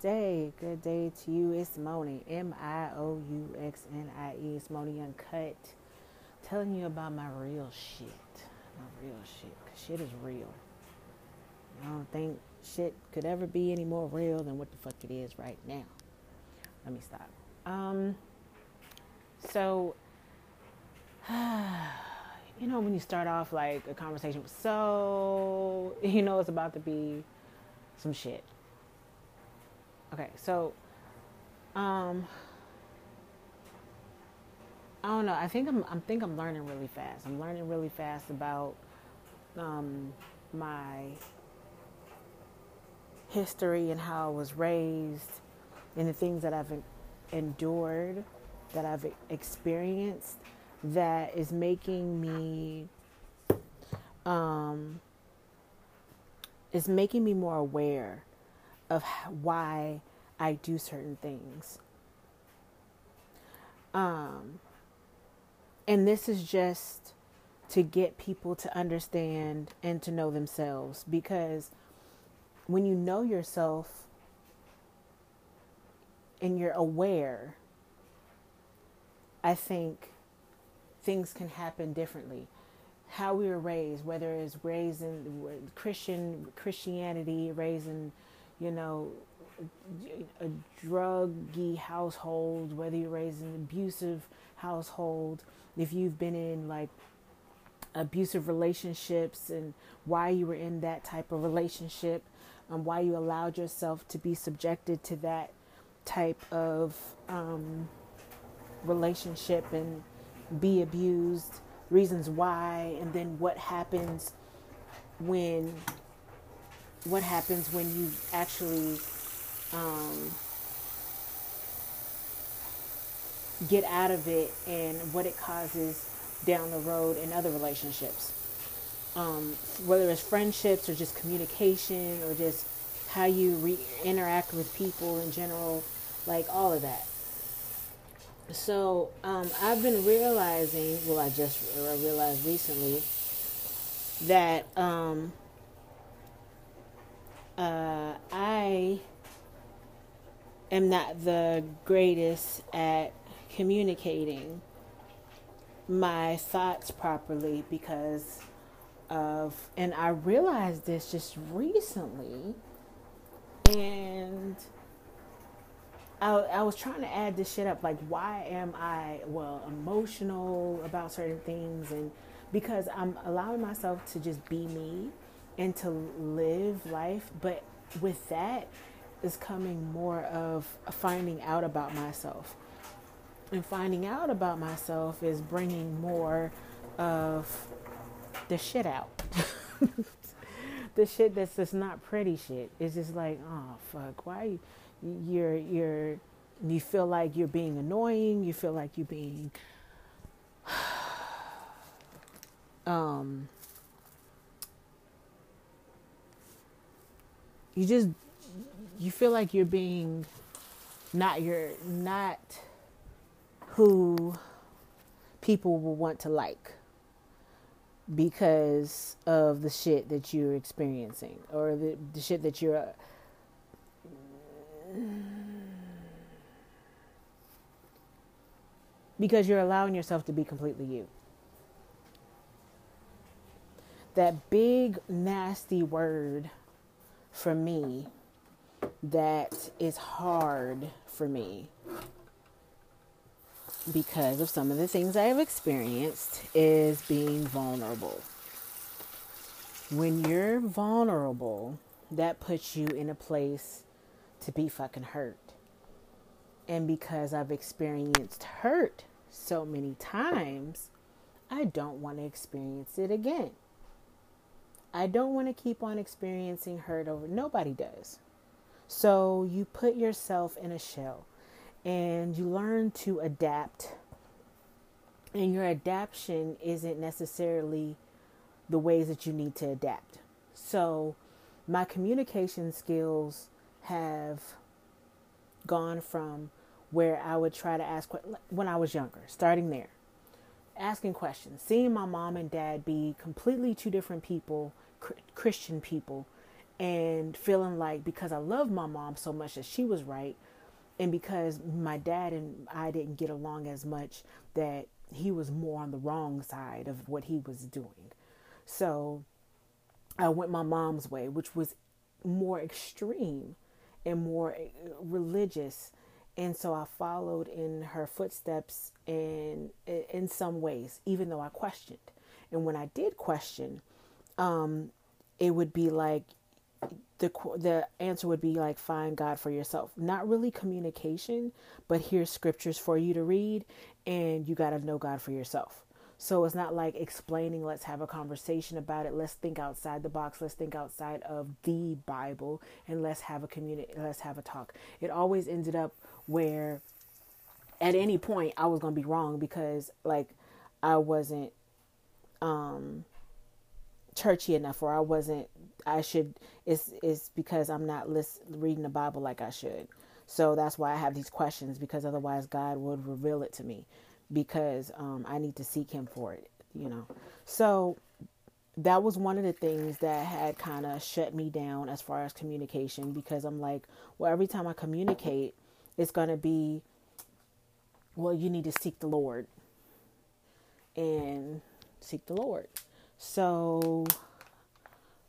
day. Good day to you. It's Miouxnie. M I O U X N I E. It's Miouxnie Uncut. Telling you about my real shit. My real shit. Cause shit is real. I don't think shit could ever be any more real than what the fuck it is right now. Let me stop. Um. So. you know when you start off like a conversation so you know it's about to be some shit okay so um i don't know i think i'm i think i'm learning really fast. I'm learning really fast about um my history and how i was raised and the things that i've endured that i've experienced that is making me um, is making me more aware of why I do certain things. Um, and this is just to get people to understand and to know themselves because when you know yourself and you're aware, I think things can happen differently. How we were raised, whether it's raised in Christian Christianity, raised in, you know, a druggy household, whether you're raised in an abusive household, if you've been in like abusive relationships and why you were in that type of relationship, um, why you allowed yourself to be subjected to that type of um, relationship and be abused, reasons why, and then what happens when what happens when you actually um, get out of it and what it causes down the road in other relationships. Um, whether it's friendships or just communication or just how you re- interact with people in general, like all of that. So um, I've been realizing, well, I just realized recently that um, uh, I am not the greatest at communicating my thoughts properly because of, and I realized this just recently, and I, I was trying to add this shit up. Like, why am I, well, emotional about certain things? And because I'm allowing myself to just be me and to live life. But with that is coming more of finding out about myself. And finding out about myself is bringing more of the shit out. the shit that's just not pretty shit. It's just like, oh, fuck, why you you're you're you feel like you're being annoying you feel like you're being um you just you feel like you're being not your not who people will want to like because of the shit that you're experiencing or the, the shit that you're because you're allowing yourself to be completely you. That big, nasty word for me that is hard for me because of some of the things I have experienced is being vulnerable. When you're vulnerable, that puts you in a place to be fucking hurt. And because I've experienced hurt so many times, I don't want to experience it again. I don't want to keep on experiencing hurt over. Nobody does. So you put yourself in a shell and you learn to adapt. And your adaptation isn't necessarily the ways that you need to adapt. So my communication skills have gone from where I would try to ask when I was younger, starting there, asking questions, seeing my mom and dad be completely two different people, Christian people, and feeling like because I love my mom so much that she was right, and because my dad and I didn't get along as much, that he was more on the wrong side of what he was doing. So I went my mom's way, which was more extreme and more eh, religious. And so I followed in her footsteps in in some ways, even though I questioned. And when I did question, um, it would be like the the answer would be like find God for yourself. Not really communication, but here's scriptures for you to read, and you got to know God for yourself. So it's not like explaining, let's have a conversation about it. Let's think outside the box. Let's think outside of the Bible and let's have a community, let's have a talk. It always ended up where at any point I was going to be wrong because like I wasn't um churchy enough or I wasn't I should it's it's because I'm not list, reading the Bible like I should. So that's why I have these questions because otherwise God would reveal it to me because um, I need to seek Him for it, you know. So that was one of the things that had kind of shut me down as far as communication because I'm like, well, every time I communicate, it's going to be, well, you need to seek the Lord and seek the Lord. So,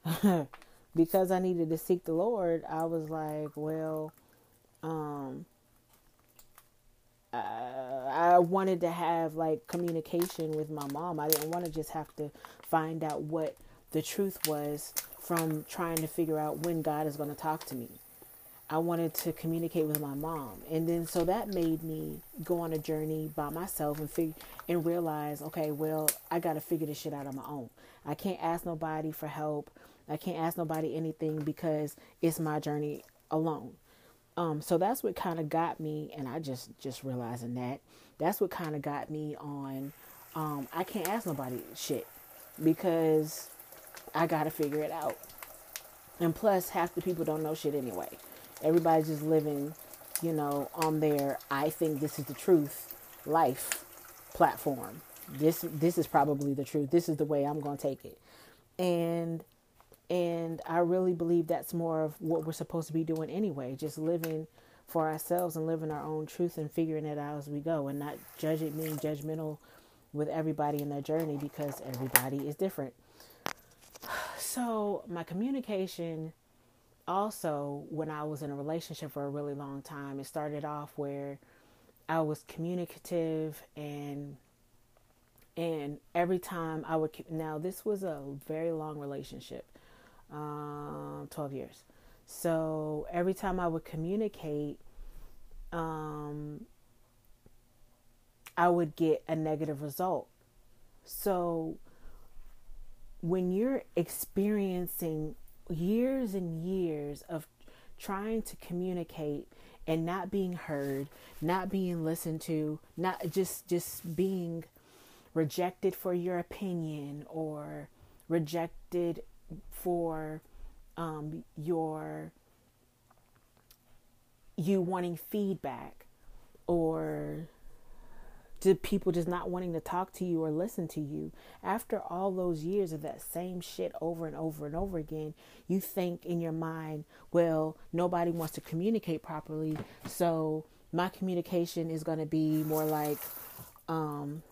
because I needed to seek the Lord, I was like, well, um, I wanted to have like communication with my mom. I didn't want to just have to find out what the truth was from trying to figure out when God is going to talk to me. I wanted to communicate with my mom. And then so that made me go on a journey by myself and figure and realize, okay, well, I got to figure this shit out on my own. I can't ask nobody for help. I can't ask nobody anything because it's my journey alone. Um, so that's what kind of got me, and I just just realizing that that's what kind of got me on. Um, I can't ask nobody shit because I got to figure it out. And plus, half the people don't know shit anyway. Everybody's just living, you know, on their I think this is the truth life platform. This this is probably the truth. This is the way I'm going to take it. And and I really believe that's more of what we're supposed to be doing anyway, just living for ourselves and living our own truth and figuring it out as we go and not judging being judgmental with everybody in their journey because everybody is different. So, my communication also when I was in a relationship for a really long time, it started off where I was communicative and and every time I would now this was a very long relationship um, 12 years. So every time I would communicate, um, I would get a negative result. So when you're experiencing years and years of trying to communicate and not being heard, not being listened to, not just just being rejected for your opinion or rejected for um, your you wanting feedback or to people just not wanting to talk to you or listen to you after all those years of that same shit over and over and over again you think in your mind well nobody wants to communicate properly so my communication is going to be more like um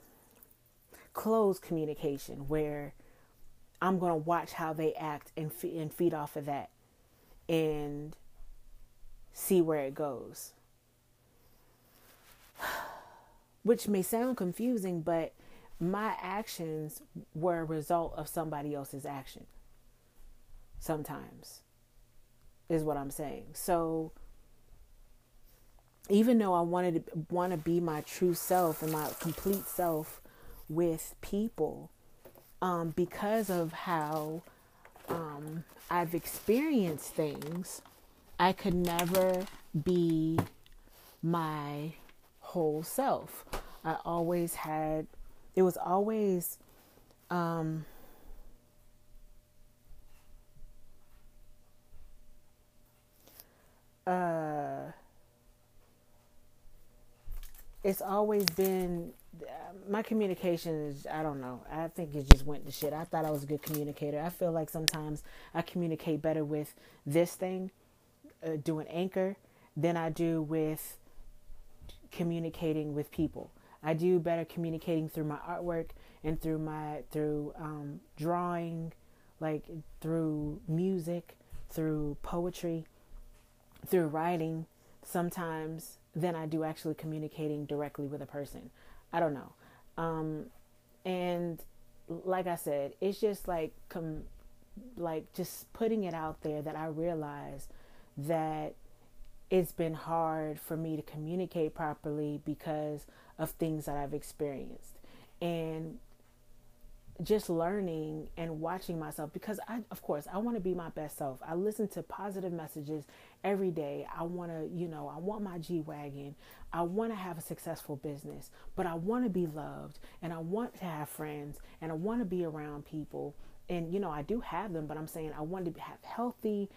closed communication where I'm going to watch how they act and, and feed off of that and see where it goes. Which may sound confusing, but my actions were a result of somebody else's action. Sometimes, is what I'm saying. So, even though I wanted to want to be my true self and my complete self with people, um, because of how um, I've experienced things, I could never be my whole self. I always had, it was always, um, uh, it's always been my communication is I don't know. I think it just went to shit. I thought I was a good communicator. I feel like sometimes I communicate better with this thing, uh, doing anchor, than I do with communicating with people. I do better communicating through my artwork and through my through um, drawing, like through music, through poetry, through writing. Sometimes than I do actually communicating directly with a person. I don't know. Um, and like I said, it's just like com- like just putting it out there that I realize that it's been hard for me to communicate properly because of things that I've experienced. And just learning and watching myself because I of course I want to be my best self. I listen to positive messages every day. I want to, you know, I want my G-Wagon. I want to have a successful business, but I want to be loved and I want to have friends and I want to be around people. And you know, I do have them, but I'm saying I want to have healthy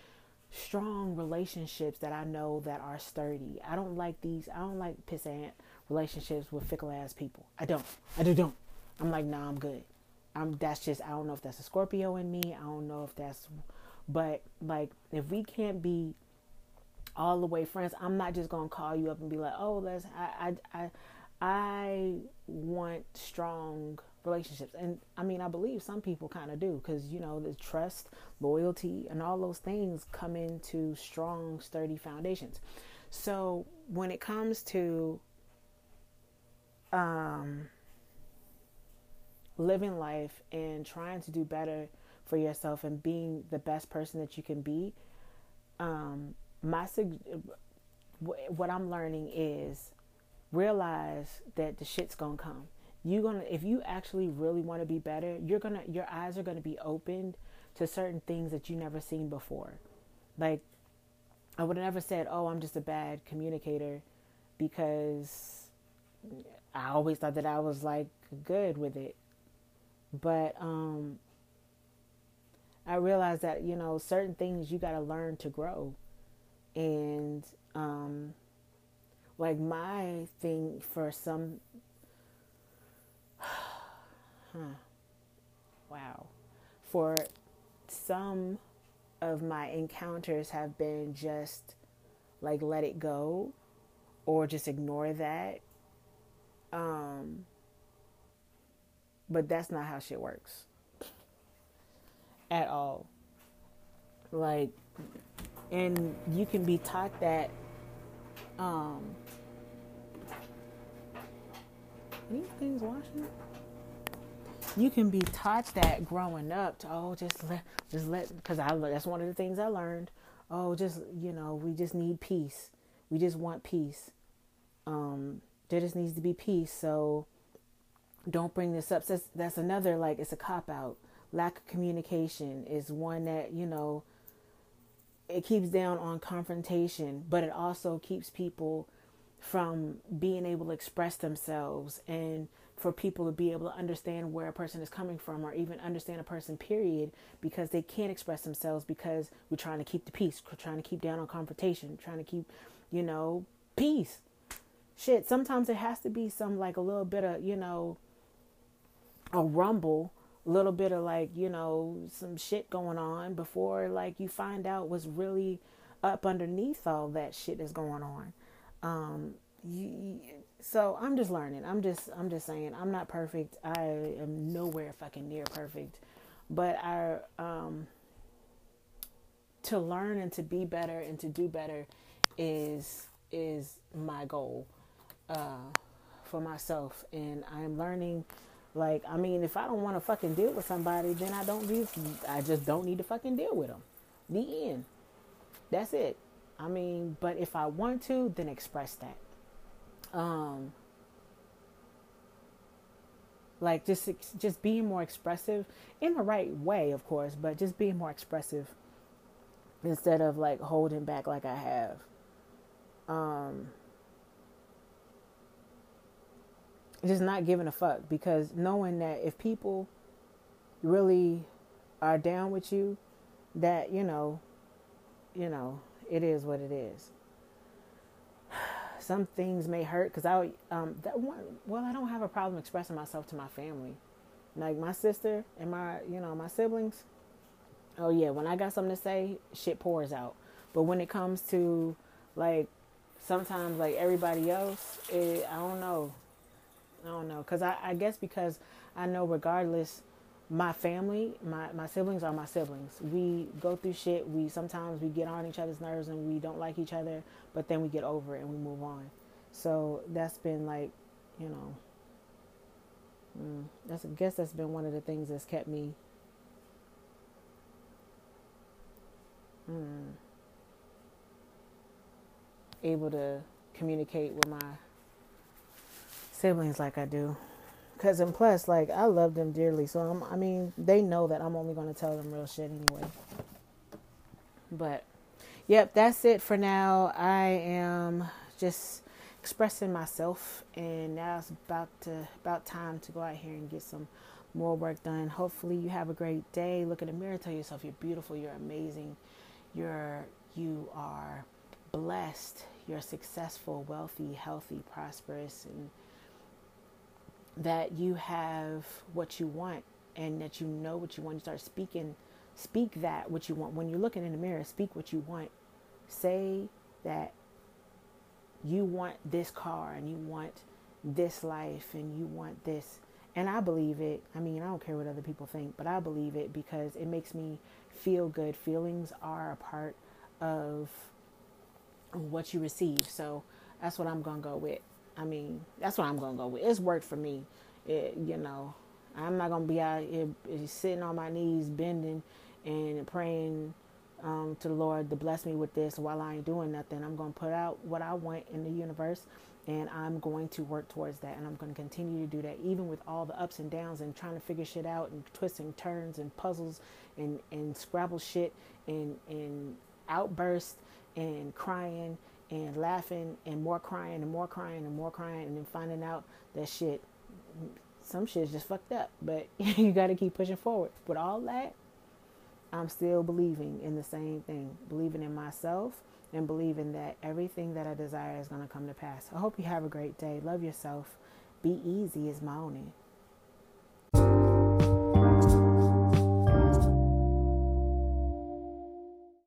strong relationships that I know that are sturdy. I don't like these I don't like pissant relationships with fickle ass people. I don't. I do don't. I'm like, nah, I'm good. I'm that's just I don't know if that's a Scorpio in me. I don't know if that's but like if we can't be all the way friends, I'm not just gonna call you up and be like, oh let's I I I, I want strong relationships. And I mean I believe some people kinda do because you know the trust, loyalty and all those things come into strong, sturdy foundations. So when it comes to um living life and trying to do better for yourself and being the best person that you can be, um, my what I'm learning is realize that the shit's gonna come. You gonna if you actually really want to be better, you're gonna your eyes are gonna be opened to certain things that you never seen before. Like I would have never said, "Oh, I'm just a bad communicator," because I always thought that I was like good with it. But um, I realized that, you know, certain things you got to learn to grow. And um, like my thing for some, huh, wow, for some of my encounters have been just like let it go or just ignore that. Um, but that's not how shit works. At all. Like, and you can be taught that, um, these things washing? You can be taught that growing up to, oh, just let, just let, because I, that's one of the things I learned. Oh, just, you know, we just need peace. We just want peace. Um, there just needs to be peace. So, don't bring this up. That's, that's another, like, it's a cop out. Lack of communication is one that, you know, it keeps down on confrontation, but it also keeps people from being able to express themselves and for people to be able to understand where a person is coming from or even understand a person period because they can't express themselves because we're trying to keep the peace we're trying to keep down on confrontation trying to keep you know peace shit sometimes it has to be some like a little bit of you know a rumble, a little bit of like, you know, some shit going on before like you find out what's really up underneath all that shit is going on. Um, you, so I'm just learning. I'm just I'm just saying I'm not perfect. I am nowhere fucking near perfect. But I um to learn and to be better and to do better is is my goal uh for myself and I'm learning like, I mean, if I don't want to fucking deal with somebody, then I don't need. I just don't need to fucking deal with them. The end. That's it. I mean, but if I want to, then express that. Um, like just just being more expressive in the right way, of course, but just being more expressive instead of like holding back like I have. Um, just not giving a fuck because knowing that if people really are down with you, that you know, you know, it is what it is. Some things may hurt because I um that one well I don't have a problem expressing myself to my family, like my sister and my you know my siblings. Oh yeah, when I got something to say, shit pours out. But when it comes to like sometimes like everybody else, it, I don't know, I don't know because I I guess because I know regardless my family, my, my siblings are my siblings. We go through shit. We sometimes we get on each other's nerves and we don't like each other, but then we get over it and we move on. So that's been like, you know, mm, that's I guess that's been one of the things that's kept me. Mm, able to communicate with my siblings like I do. Cause and plus, like I love them dearly, so I'm, I mean, they know that I'm only gonna tell them real shit anyway. But, yep, that's it for now. I am just expressing myself, and now it's about to about time to go out here and get some more work done. Hopefully, you have a great day. Look in the mirror, tell yourself you're beautiful, you're amazing, you're you are blessed, you're successful, wealthy, healthy, prosperous, and that you have what you want and that you know what you want. You start speaking, speak that what you want. When you're looking in the mirror, speak what you want. Say that you want this car and you want this life and you want this. And I believe it. I mean, I don't care what other people think, but I believe it because it makes me feel good. Feelings are a part of what you receive. So that's what I'm going to go with. I mean, that's what I'm gonna go with. It's worked for me. It, you know, I'm not gonna be out here sitting on my knees, bending and praying um, to the Lord to bless me with this while I ain't doing nothing. I'm gonna put out what I want in the universe, and I'm going to work towards that. And I'm gonna continue to do that, even with all the ups and downs and trying to figure shit out and twisting turns and puzzles and and scrabble shit and and outbursts and crying and laughing and more crying and more crying and more crying and then finding out that shit some shit is just fucked up. But you got to keep pushing forward. With all that i'm still believing in the same thing believing in myself and believing that everything that i desire is going to come to pass. I hope you have a great day. Love yourself. Be easy is my own